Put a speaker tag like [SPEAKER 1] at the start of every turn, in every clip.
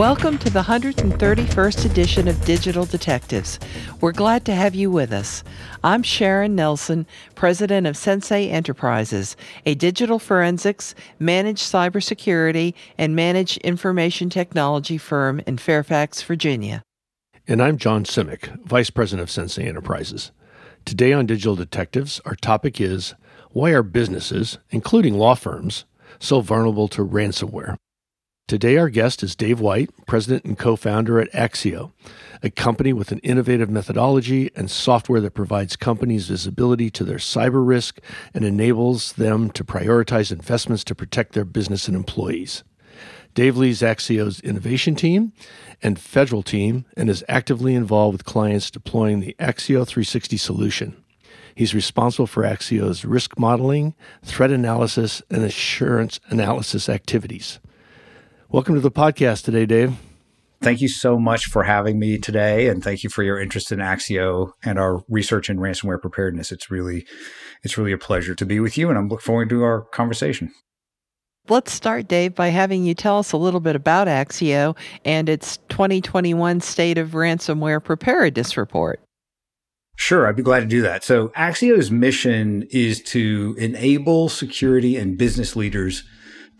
[SPEAKER 1] Welcome to the 131st edition of Digital Detectives. We're glad to have you with us. I'm Sharon Nelson, president of Sensei Enterprises, a digital forensics, managed cybersecurity, and managed information technology firm in Fairfax, Virginia.
[SPEAKER 2] And I'm John Simek, vice president of Sensei Enterprises. Today on Digital Detectives, our topic is why are businesses, including law firms, so vulnerable to ransomware? Today, our guest is Dave White, president and co founder at Axio, a company with an innovative methodology and software that provides companies visibility to their cyber risk and enables them to prioritize investments to protect their business and employees. Dave leads Axio's innovation team and federal team and is actively involved with clients deploying the Axio 360 solution. He's responsible for Axio's risk modeling, threat analysis, and assurance analysis activities. Welcome to the podcast today, Dave.
[SPEAKER 3] Thank you so much for having me today, and thank you for your interest in Axio and our research in ransomware preparedness. It's really, it's really a pleasure to be with you, and I'm looking forward to our conversation.
[SPEAKER 1] Let's start, Dave, by having you tell us a little bit about Axio and its 2021 State of Ransomware Preparedness Report.
[SPEAKER 3] Sure, I'd be glad to do that. So, Axio's mission is to enable security and business leaders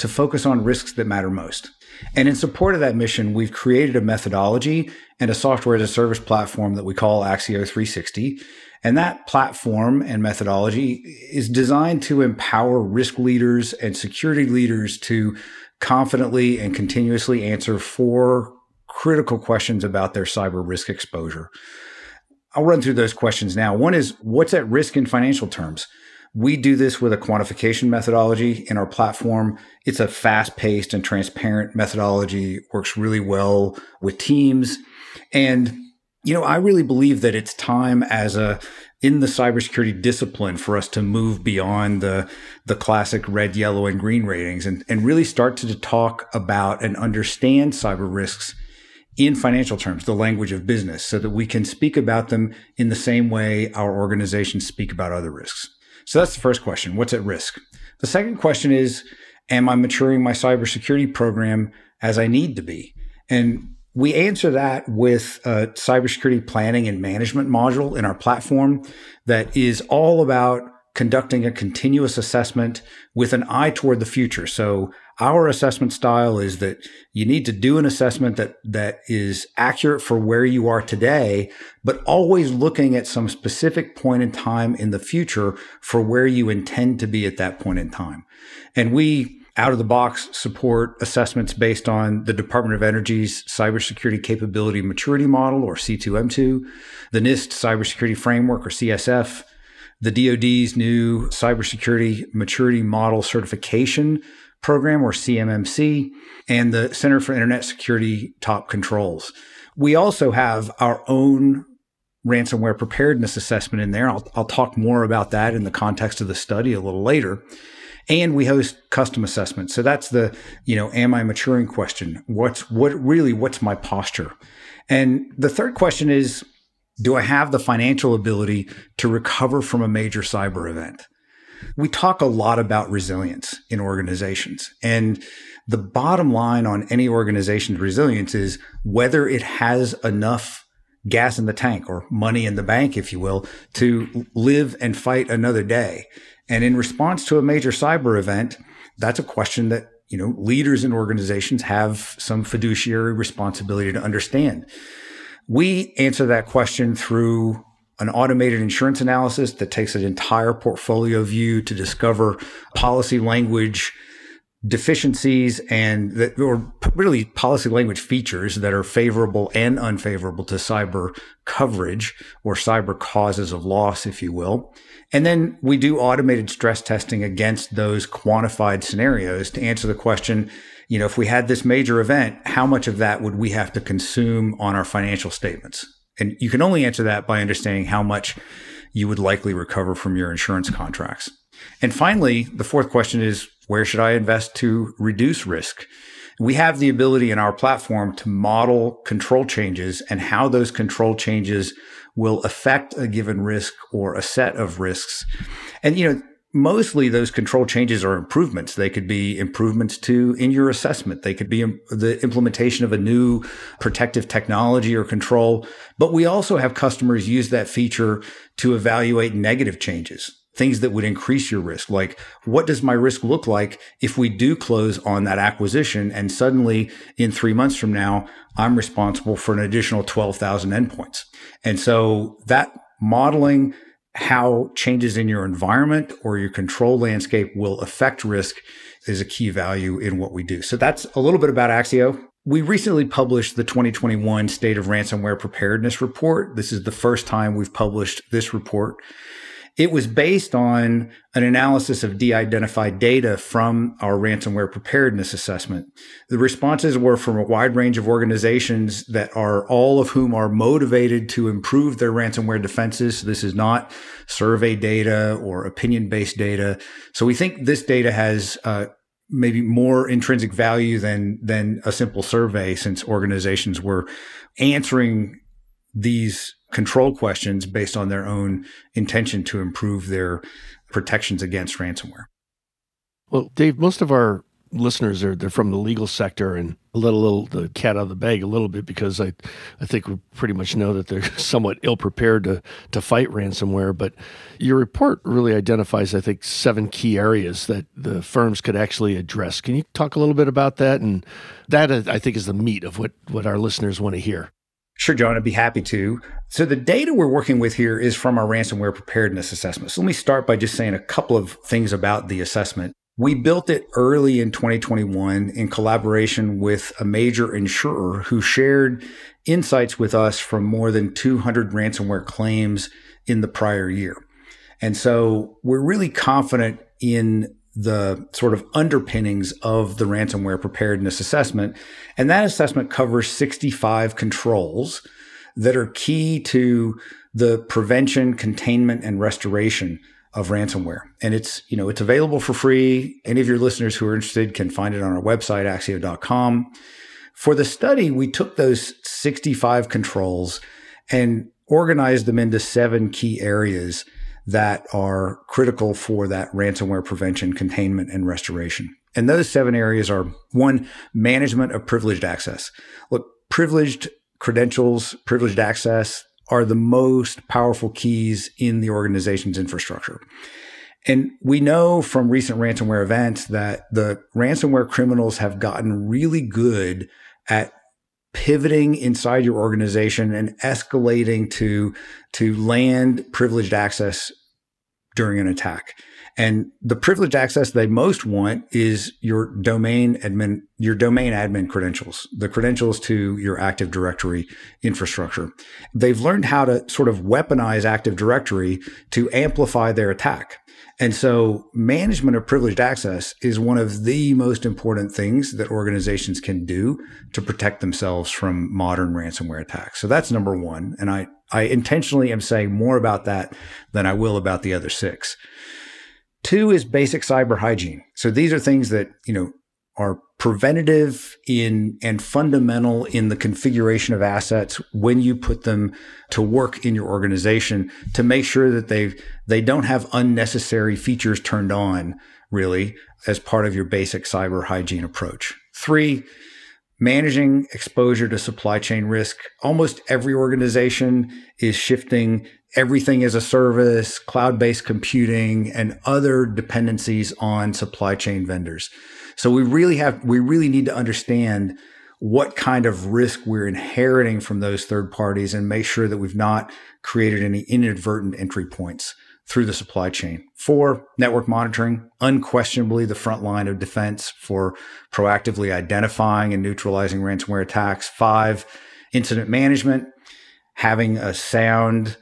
[SPEAKER 3] to focus on risks that matter most. And in support of that mission, we've created a methodology and a software as a service platform that we call Axio 360. And that platform and methodology is designed to empower risk leaders and security leaders to confidently and continuously answer four critical questions about their cyber risk exposure. I'll run through those questions now. One is what's at risk in financial terms? We do this with a quantification methodology in our platform. It's a fast paced and transparent methodology, works really well with teams. And, you know, I really believe that it's time as a, in the cybersecurity discipline for us to move beyond the, the classic red, yellow, and green ratings and, and really start to talk about and understand cyber risks in financial terms, the language of business, so that we can speak about them in the same way our organizations speak about other risks. So that's the first question. What's at risk? The second question is, am I maturing my cybersecurity program as I need to be? And we answer that with a cybersecurity planning and management module in our platform that is all about conducting a continuous assessment with an eye toward the future. So our assessment style is that you need to do an assessment that that is accurate for where you are today, but always looking at some specific point in time in the future for where you intend to be at that point in time. And we out of the box support assessments based on the Department of Energy's cybersecurity capability maturity model or C2M2, the NIST cybersecurity framework or CSF, the DoD's new cybersecurity maturity model certification program or CMMC and the Center for Internet Security top controls. We also have our own ransomware preparedness assessment in there. I'll, I'll talk more about that in the context of the study a little later. And we host custom assessments. So that's the, you know, am I maturing question? What's what really what's my posture? And the third question is do I have the financial ability to recover from a major cyber event? We talk a lot about resilience in organizations. And the bottom line on any organization's resilience is whether it has enough gas in the tank or money in the bank, if you will, to live and fight another day. And in response to a major cyber event, that's a question that you know leaders in organizations have some fiduciary responsibility to understand. We answer that question through an automated insurance analysis that takes an entire portfolio view to discover policy language deficiencies and that, or really policy language features that are favorable and unfavorable to cyber coverage or cyber causes of loss, if you will. And then we do automated stress testing against those quantified scenarios to answer the question, you know, if we had this major event, how much of that would we have to consume on our financial statements? And you can only answer that by understanding how much you would likely recover from your insurance contracts. And finally, the fourth question is where should I invest to reduce risk? We have the ability in our platform to model control changes and how those control changes will affect a given risk or a set of risks. And, you know, mostly those control changes are improvements. They could be improvements to in your assessment. They could be the implementation of a new protective technology or control. But we also have customers use that feature to evaluate negative changes things that would increase your risk. Like, what does my risk look like if we do close on that acquisition and suddenly in three months from now, I'm responsible for an additional 12,000 endpoints? And so that modeling how changes in your environment or your control landscape will affect risk is a key value in what we do. So that's a little bit about Axio. We recently published the 2021 State of Ransomware Preparedness Report. This is the first time we've published this report. It was based on an analysis of de identified data from our ransomware preparedness assessment. The responses were from a wide range of organizations that are all of whom are motivated to improve their ransomware defenses. This is not survey data or opinion based data. So we think this data has uh, maybe more intrinsic value than than a simple survey since organizations were answering these control questions based on their own intention to improve their protections against ransomware.
[SPEAKER 2] Well, Dave, most of our listeners are they're from the legal sector and a little, little the cat out of the bag a little bit because I I think we pretty much know that they're somewhat ill prepared to to fight ransomware. But your report really identifies I think seven key areas that the firms could actually address. Can you talk a little bit about that? And that I think is the meat of what what our listeners want to hear.
[SPEAKER 3] Sure, John, I'd be happy to. So the data we're working with here is from our ransomware preparedness assessment. So let me start by just saying a couple of things about the assessment. We built it early in 2021 in collaboration with a major insurer who shared insights with us from more than 200 ransomware claims in the prior year. And so we're really confident in the sort of underpinnings of the ransomware preparedness assessment. And that assessment covers 65 controls that are key to the prevention, containment, and restoration of ransomware. And it's, you know, it's available for free. Any of your listeners who are interested can find it on our website, axio.com. For the study, we took those 65 controls and organized them into seven key areas that are critical for that ransomware prevention, containment, and restoration. And those seven areas are one, management of privileged access. Look, privileged credentials, privileged access are the most powerful keys in the organization's infrastructure. And we know from recent ransomware events that the ransomware criminals have gotten really good at pivoting inside your organization and escalating to to land privileged access during an attack. And the privileged access they most want is your domain admin, your domain admin credentials, the credentials to your Active Directory infrastructure. They've learned how to sort of weaponize Active Directory to amplify their attack. And so management of privileged access is one of the most important things that organizations can do to protect themselves from modern ransomware attacks. So that's number one. And I, I intentionally am saying more about that than I will about the other six. Two is basic cyber hygiene. So these are things that, you know, are preventative in and fundamental in the configuration of assets when you put them to work in your organization to make sure that they they don't have unnecessary features turned on really as part of your basic cyber hygiene approach. 3 managing exposure to supply chain risk. Almost every organization is shifting everything as a service, cloud-based computing and other dependencies on supply chain vendors. So we really have, we really need to understand what kind of risk we're inheriting from those third parties and make sure that we've not created any inadvertent entry points through the supply chain. Four, network monitoring, unquestionably the front line of defense for proactively identifying and neutralizing ransomware attacks. Five, incident management, having a sound,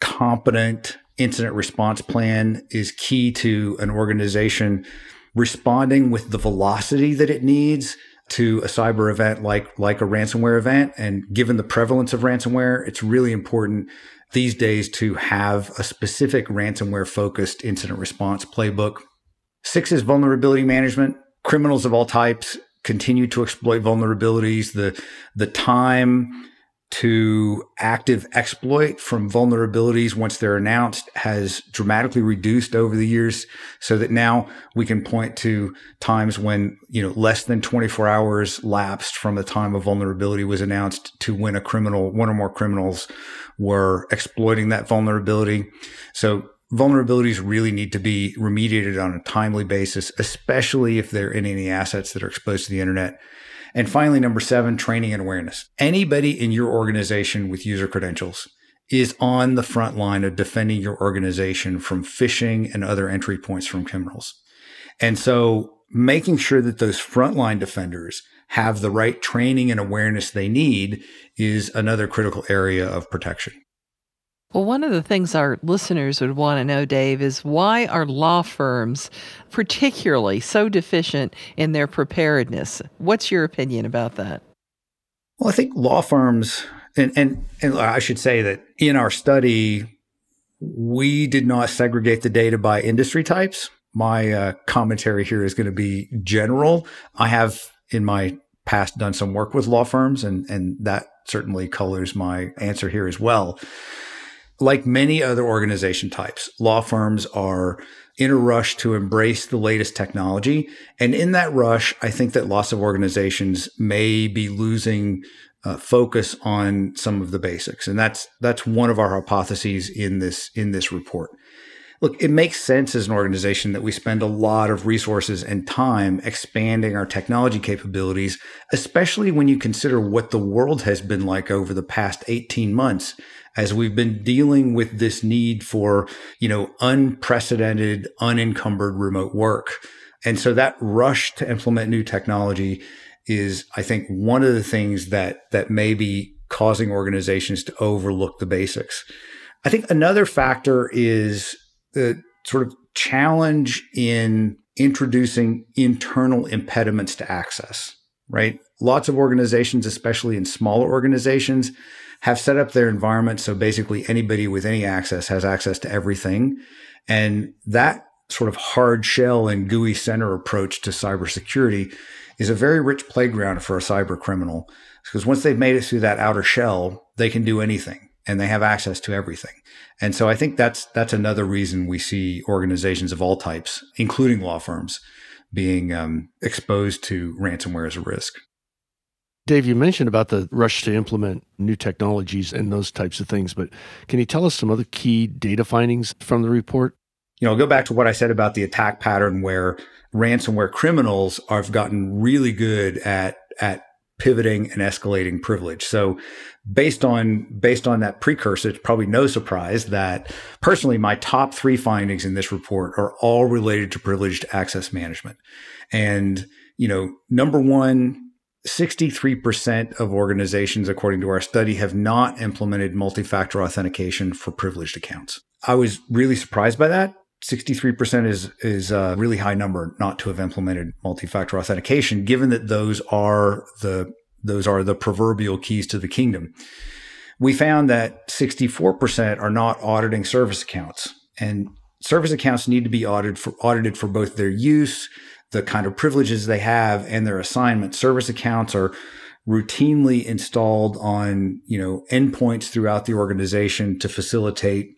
[SPEAKER 3] competent incident response plan is key to an organization responding with the velocity that it needs to a cyber event like like a ransomware event. And given the prevalence of ransomware it's really important these days to have a specific ransomware focused incident response playbook. Six is vulnerability management. Criminals of all types continue to exploit vulnerabilities. The the time to active exploit from vulnerabilities once they're announced has dramatically reduced over the years so that now we can point to times when, you know, less than 24 hours lapsed from the time a vulnerability was announced to when a criminal, one or more criminals were exploiting that vulnerability. So vulnerabilities really need to be remediated on a timely basis, especially if they're in any assets that are exposed to the internet. And finally, number seven, training and awareness. Anybody in your organization with user credentials is on the front line of defending your organization from phishing and other entry points from criminals. And so making sure that those frontline defenders have the right training and awareness they need is another critical area of protection.
[SPEAKER 1] Well, one of the things our listeners would want to know, Dave, is why are law firms particularly so deficient in their preparedness? What's your opinion about that?
[SPEAKER 3] Well, I think law firms, and, and, and I should say that in our study, we did not segregate the data by industry types. My uh, commentary here is going to be general. I have in my past done some work with law firms, and, and that certainly colors my answer here as well like many other organization types, law firms are in a rush to embrace the latest technology. And in that rush, I think that lots of organizations may be losing uh, focus on some of the basics. And that's, that's one of our hypotheses in this, in this report. Look, it makes sense as an organization that we spend a lot of resources and time expanding our technology capabilities, especially when you consider what the world has been like over the past 18 months as we've been dealing with this need for, you know, unprecedented, unencumbered remote work. And so that rush to implement new technology is, I think, one of the things that, that may be causing organizations to overlook the basics. I think another factor is the sort of challenge in introducing internal impediments to access, right? Lots of organizations, especially in smaller organizations, have set up their environment so basically anybody with any access has access to everything. And that sort of hard shell and gooey center approach to cybersecurity is a very rich playground for a cyber criminal because once they've made it through that outer shell, they can do anything and they have access to everything. And so I think that's that's another reason we see organizations of all types, including law firms, being um, exposed to ransomware as a risk.
[SPEAKER 2] Dave, you mentioned about the rush to implement new technologies and those types of things, but can you tell us some other key data findings from the report?
[SPEAKER 3] You know, I'll go back to what I said about the attack pattern where ransomware criminals have gotten really good at, at pivoting and escalating privilege. So based on based on that precursor, it's probably no surprise that personally my top three findings in this report are all related to privileged access management. And, you know, number one, 63% of organizations, according to our study, have not implemented multi factor authentication for privileged accounts. I was really surprised by that. 63% is, is a really high number not to have implemented multi factor authentication, given that those are the, those are the proverbial keys to the kingdom. We found that 64% are not auditing service accounts and service accounts need to be audited for, audited for both their use, the kind of privileges they have and their assignment. Service accounts are routinely installed on, you know, endpoints throughout the organization to facilitate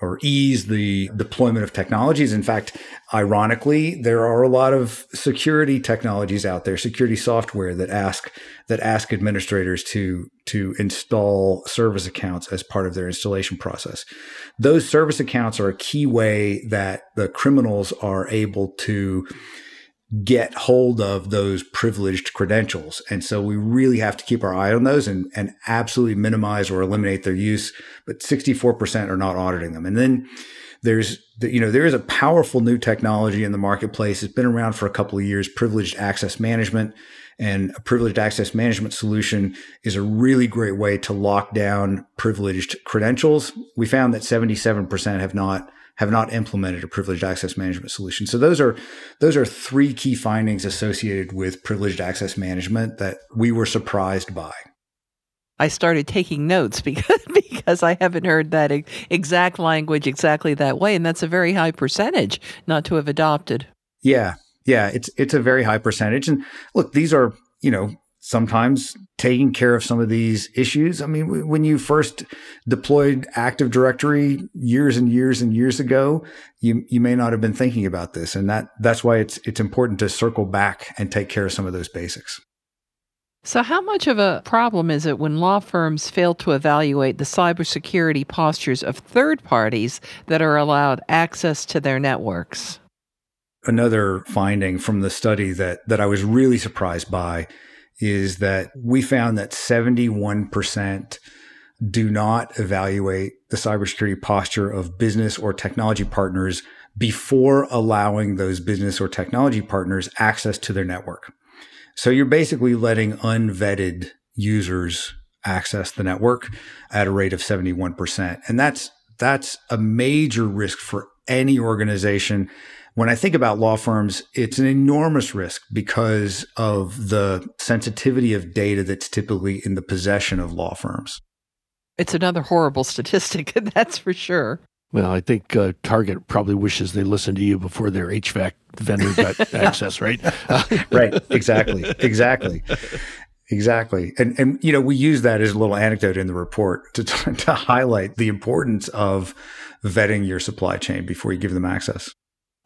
[SPEAKER 3] or ease the deployment of technologies. In fact, ironically, there are a lot of security technologies out there, security software that ask that ask administrators to to install service accounts as part of their installation process. Those service accounts are a key way that the criminals are able to get hold of those privileged credentials. And so we really have to keep our eye on those and, and absolutely minimize or eliminate their use. But 64% are not auditing them. And then there's, the, you know, there is a powerful new technology in the marketplace. It's been around for a couple of years, privileged access management. And a privileged access management solution is a really great way to lock down privileged credentials. We found that 77% have not have not implemented a privileged access management solution. So those are those are three key findings associated with privileged access management that we were surprised by.
[SPEAKER 1] I started taking notes because because I haven't heard that exact language exactly that way, and that's a very high percentage not to have adopted.
[SPEAKER 3] Yeah, yeah, it's it's a very high percentage, and look, these are you know sometimes taking care of some of these issues. I mean, when you first deployed Active Directory years and years and years ago, you you may not have been thinking about this, and that that's why it's it's important to circle back and take care of some of those basics.
[SPEAKER 1] So, how much of a problem is it when law firms fail to evaluate the cybersecurity postures of third parties that are allowed access to their networks?
[SPEAKER 3] Another finding from the study that, that I was really surprised by is that we found that 71% do not evaluate the cybersecurity posture of business or technology partners before allowing those business or technology partners access to their network. So you're basically letting unvetted users access the network at a rate of 71%. And that's that's a major risk for any organization. When I think about law firms, it's an enormous risk because of the sensitivity of data that's typically in the possession of law firms.
[SPEAKER 1] It's another horrible statistic, that's for sure.
[SPEAKER 2] Well, I think uh, Target probably wishes they listened to you before their HVAC vendor got access, right?
[SPEAKER 3] right. Exactly. Exactly. Exactly. And and you know, we use that as a little anecdote in the report to to highlight the importance of vetting your supply chain before you give them access.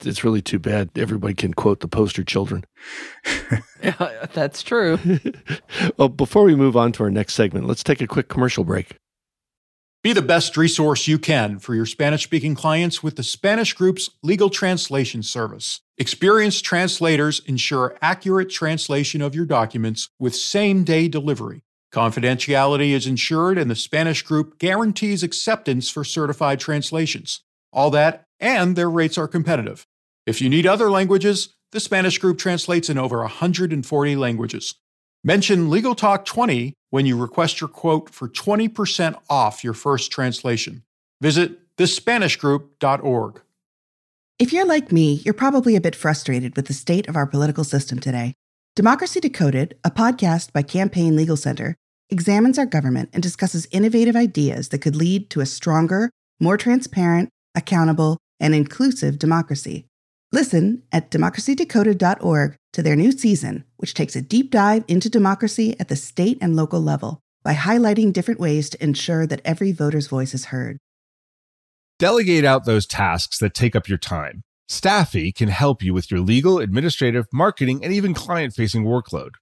[SPEAKER 2] It's really too bad everybody can quote the poster children.
[SPEAKER 1] yeah, that's true.
[SPEAKER 2] well, before we move on to our next segment, let's take a quick commercial break.
[SPEAKER 4] Be the best resource you can for your Spanish speaking clients with the Spanish Group's legal translation service. Experienced translators ensure accurate translation of your documents with same day delivery. Confidentiality is ensured, and the Spanish Group guarantees acceptance for certified translations. All that, and their rates are competitive. If you need other languages, the Spanish Group translates in over 140 languages. Mention Legal Talk 20 when you request your quote for 20% off your first translation. Visit thespanishgroup.org.
[SPEAKER 5] If you're like me, you're probably a bit frustrated with the state of our political system today. Democracy Decoded, a podcast by Campaign Legal Center, examines our government and discusses innovative ideas that could lead to a stronger, more transparent, accountable, and inclusive democracy. Listen at democracydecoded.org to their new season, which takes a deep dive into democracy at the state and local level by highlighting different ways to ensure that every voter's voice is heard.
[SPEAKER 6] Delegate out those tasks that take up your time. Staffy can help you with your legal, administrative, marketing, and even client facing workload.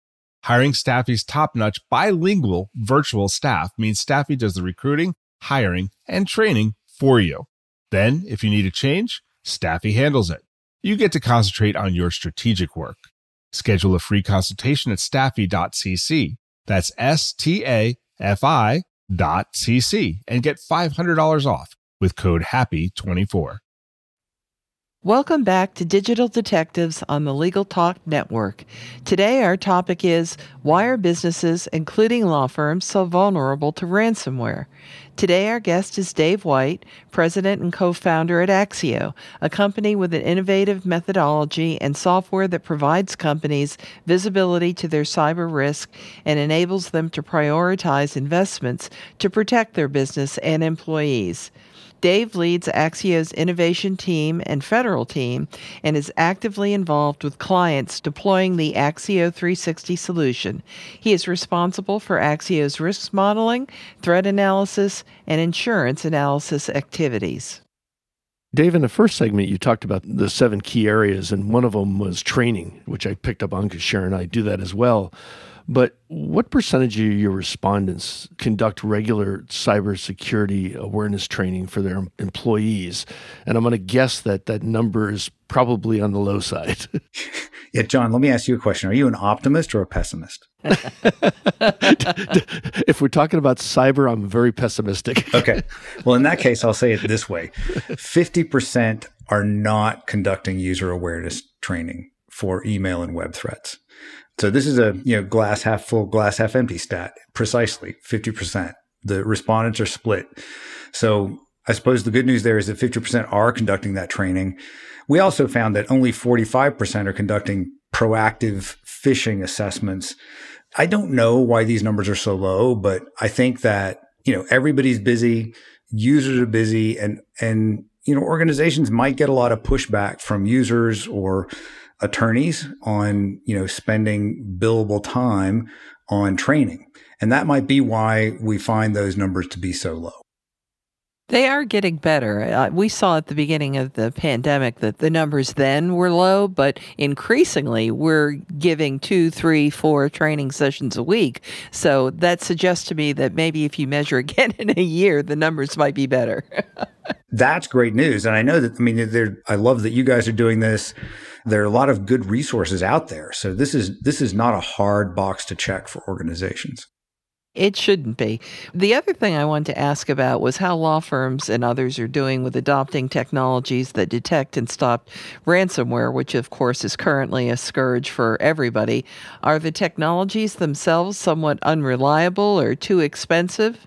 [SPEAKER 6] Hiring Staffy's top notch bilingual virtual staff means Staffy does the recruiting, hiring, and training for you. Then, if you need a change, Staffy handles it. You get to concentrate on your strategic work. Schedule a free consultation at staffy.cc. That's S T A F I dot cc and get $500 off with code HAPPY24.
[SPEAKER 1] Welcome back to Digital Detectives on the Legal Talk Network. Today, our topic is Why are businesses, including law firms, so vulnerable to ransomware? Today, our guest is Dave White, president and co founder at Axio, a company with an innovative methodology and software that provides companies visibility to their cyber risk and enables them to prioritize investments to protect their business and employees. Dave leads Axio's innovation team and federal team and is actively involved with clients deploying the Axio 360 solution. He is responsible for Axio's risk modeling, threat analysis, and insurance analysis activities.
[SPEAKER 2] Dave, in the first segment, you talked about the seven key areas, and one of them was training, which I picked up on because Sharon and I do that as well. But what percentage of your respondents conduct regular cybersecurity awareness training for their employees? And I'm going to guess that that number is probably on the low side.
[SPEAKER 3] yeah, John, let me ask you a question. Are you an optimist or a pessimist?
[SPEAKER 2] if we're talking about cyber, I'm very pessimistic.
[SPEAKER 3] okay. Well, in that case, I'll say it this way 50% are not conducting user awareness training for email and web threats. So this is a you know glass half full, glass half empty stat. Precisely, fifty percent. The respondents are split. So I suppose the good news there is that 50% are conducting that training. We also found that only 45% are conducting proactive phishing assessments. I don't know why these numbers are so low, but I think that, you know, everybody's busy, users are busy and and you know, organizations might get a lot of pushback from users or attorneys on, you know, spending billable time on training. And that might be why we find those numbers to be so low.
[SPEAKER 1] They are getting better. Uh, we saw at the beginning of the pandemic that the numbers then were low, but increasingly we're giving two, three, four training sessions a week. So that suggests to me that maybe if you measure again in a year, the numbers might be better.
[SPEAKER 3] That's great news. And I know that, I mean, I love that you guys are doing this. There are a lot of good resources out there. So this is, this is not a hard box to check for organizations.
[SPEAKER 1] It shouldn't be. The other thing I wanted to ask about was how law firms and others are doing with adopting technologies that detect and stop ransomware, which of course is currently a scourge for everybody. Are the technologies themselves somewhat unreliable or too expensive?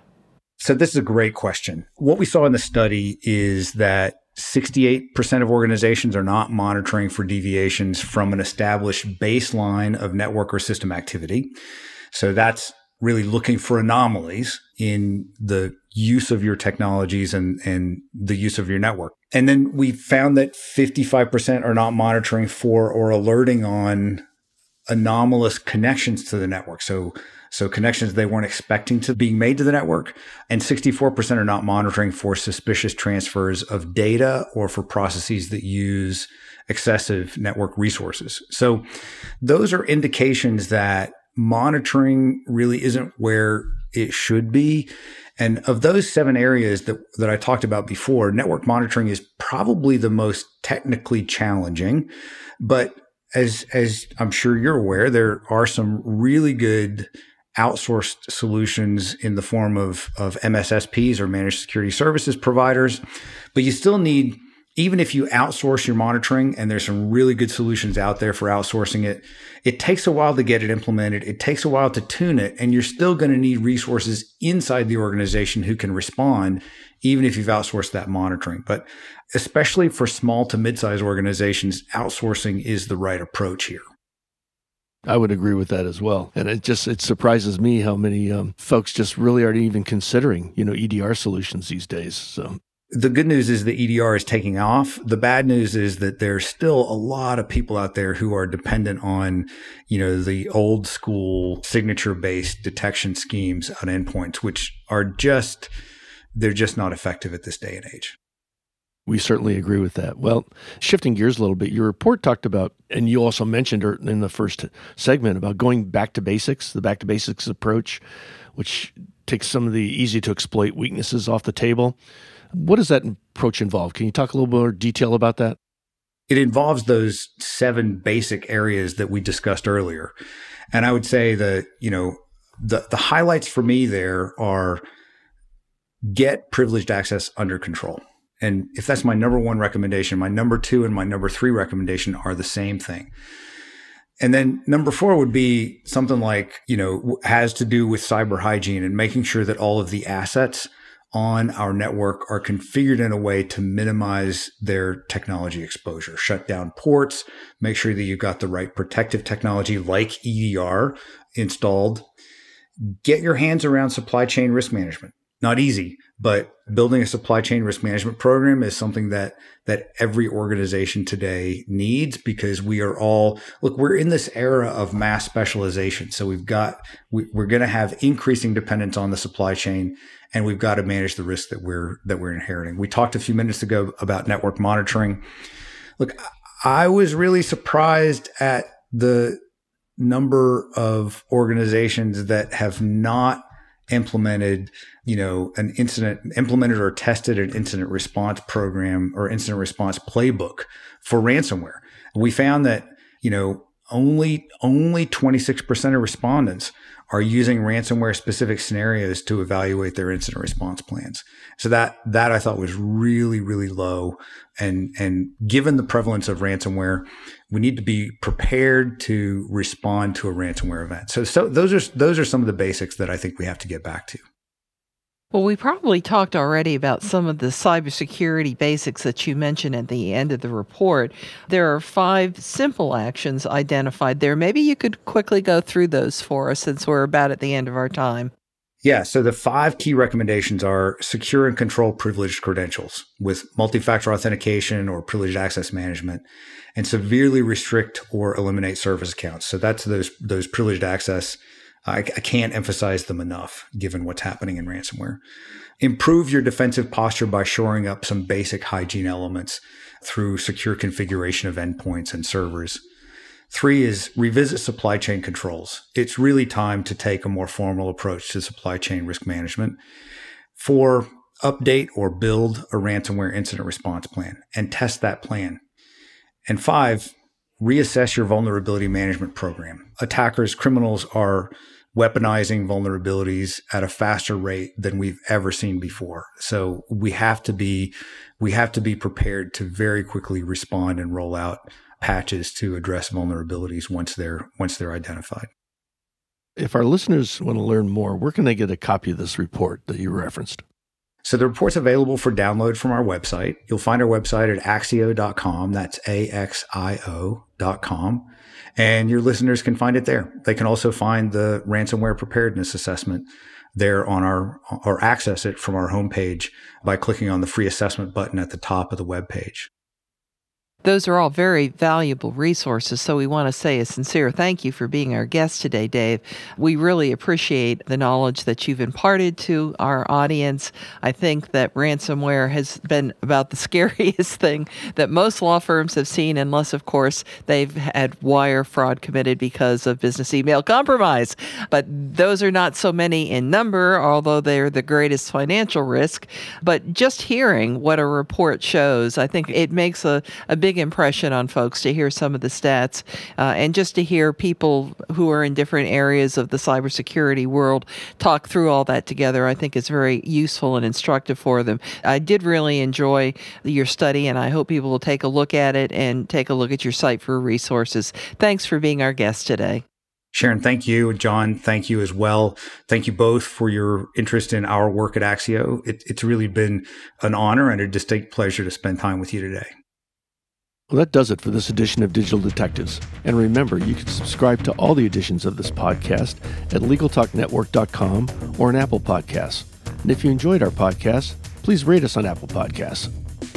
[SPEAKER 3] So, this is a great question. What we saw in the study is that 68% of organizations are not monitoring for deviations from an established baseline of network or system activity. So that's really looking for anomalies in the use of your technologies and, and the use of your network. And then we found that 55% are not monitoring for or alerting on anomalous connections to the network. So, so connections they weren't expecting to being made to the network. And 64% are not monitoring for suspicious transfers of data or for processes that use excessive network resources. So those are indications that monitoring really isn't where it should be. And of those seven areas that, that I talked about before, network monitoring is probably the most technically challenging. But as, as I'm sure you're aware, there are some really good outsourced solutions in the form of, of MSSPs or managed security services providers. But you still need even if you outsource your monitoring and there's some really good solutions out there for outsourcing it, it takes a while to get it implemented. It takes a while to tune it and you're still going to need resources inside the organization who can respond even if you've outsourced that monitoring. But especially for small to mid-sized organizations, outsourcing is the right approach here.
[SPEAKER 2] I would agree with that as well. And it just it surprises me how many um, folks just really aren't even considering, you know, EDR solutions these days. So
[SPEAKER 3] the good news is the EDR is taking off. The bad news is that there's still a lot of people out there who are dependent on, you know, the old school signature based detection schemes on endpoints, which are just, they're just not effective at this day and age.
[SPEAKER 2] We certainly agree with that. Well, shifting gears a little bit, your report talked about, and you also mentioned er, in the first segment about going back to basics, the back to basics approach, which takes some of the easy to exploit weaknesses off the table. What does that approach involve? Can you talk a little more detail about that?
[SPEAKER 3] It involves those seven basic areas that we discussed earlier. And I would say that, you know, the, the highlights for me there are get privileged access under control. And if that's my number one recommendation, my number two and my number three recommendation are the same thing. And then number four would be something like, you know, has to do with cyber hygiene and making sure that all of the assets on our network are configured in a way to minimize their technology exposure. Shut down ports, make sure that you've got the right protective technology like EDR installed. Get your hands around supply chain risk management. Not easy, but building a supply chain risk management program is something that that every organization today needs because we are all look we're in this era of mass specialization. So we've got we, we're going to have increasing dependence on the supply chain and we've got to manage the risk that we're that we're inheriting. We talked a few minutes ago about network monitoring. Look i was really surprised at the number of organizations that have not implemented, you know, an incident, implemented or tested an incident response program or incident response playbook for ransomware. We found that, you know, only only 26% of respondents are using ransomware specific scenarios to evaluate their incident response plans. So that that I thought was really really low and and given the prevalence of ransomware, we need to be prepared to respond to a ransomware event. So so those are those are some of the basics that I think we have to get back to.
[SPEAKER 1] Well, we probably talked already about some of the cybersecurity basics that you mentioned at the end of the report. There are five simple actions identified there. Maybe you could quickly go through those for us since we're about at the end of our time.
[SPEAKER 3] Yeah, so the five key recommendations are secure and control privileged credentials with multi factor authentication or privileged access management, and severely restrict or eliminate service accounts. So that's those, those privileged access I, I can't emphasize them enough given what's happening in ransomware. Improve your defensive posture by shoring up some basic hygiene elements through secure configuration of endpoints and servers. Three is revisit supply chain controls. It's really time to take a more formal approach to supply chain risk management. Four, update or build a ransomware incident response plan and test that plan. And five, reassess your vulnerability management program. Attackers, criminals are weaponizing vulnerabilities at a faster rate than we've ever seen before. So we have to be we have to be prepared to very quickly respond and roll out patches to address vulnerabilities once they're once they're identified.
[SPEAKER 2] If our listeners want to learn more, where can they get a copy of this report that you referenced?
[SPEAKER 3] So the report's available for download from our website. You'll find our website at axio.com. That's A-X-I-O.com. And your listeners can find it there. They can also find the ransomware preparedness assessment there on our, or access it from our homepage by clicking on the free assessment button at the top of the web page.
[SPEAKER 1] Those are all very valuable resources. So we want to say a sincere thank you for being our guest today, Dave. We really appreciate the knowledge that you've imparted to our audience. I think that ransomware has been about the scariest thing that most law firms have seen, unless, of course, they've had wire fraud committed because of business email compromise. But those are not so many in number, although they're the greatest financial risk. But just hearing what a report shows, I think it makes a, a big big impression on folks to hear some of the stats uh, and just to hear people who are in different areas of the cybersecurity world talk through all that together. I think is very useful and instructive for them. I did really enjoy your study, and I hope people will take a look at it and take a look at your site for resources. Thanks for being our guest today.
[SPEAKER 3] Sharon, thank you. John, thank you as well. Thank you both for your interest in our work at Axio. It, it's really been an honor and a distinct pleasure to spend time with you today.
[SPEAKER 2] Well, that does it for this edition of Digital Detectives. And remember, you can subscribe to all the editions of this podcast at LegalTalkNetwork.com or on Apple Podcasts. And if you enjoyed our podcast, please rate us on Apple Podcasts.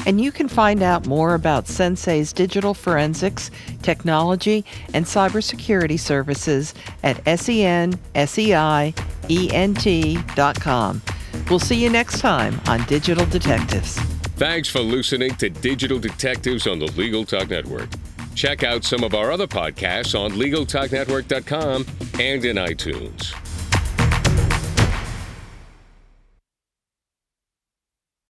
[SPEAKER 1] And you can find out more about Sensei's digital forensics, technology, and cybersecurity services at senseient.com. We'll see you next time on Digital Detectives.
[SPEAKER 7] Thanks for listening to Digital Detectives on the Legal Talk Network. Check out some of our other podcasts on LegalTalkNetwork.com and in iTunes.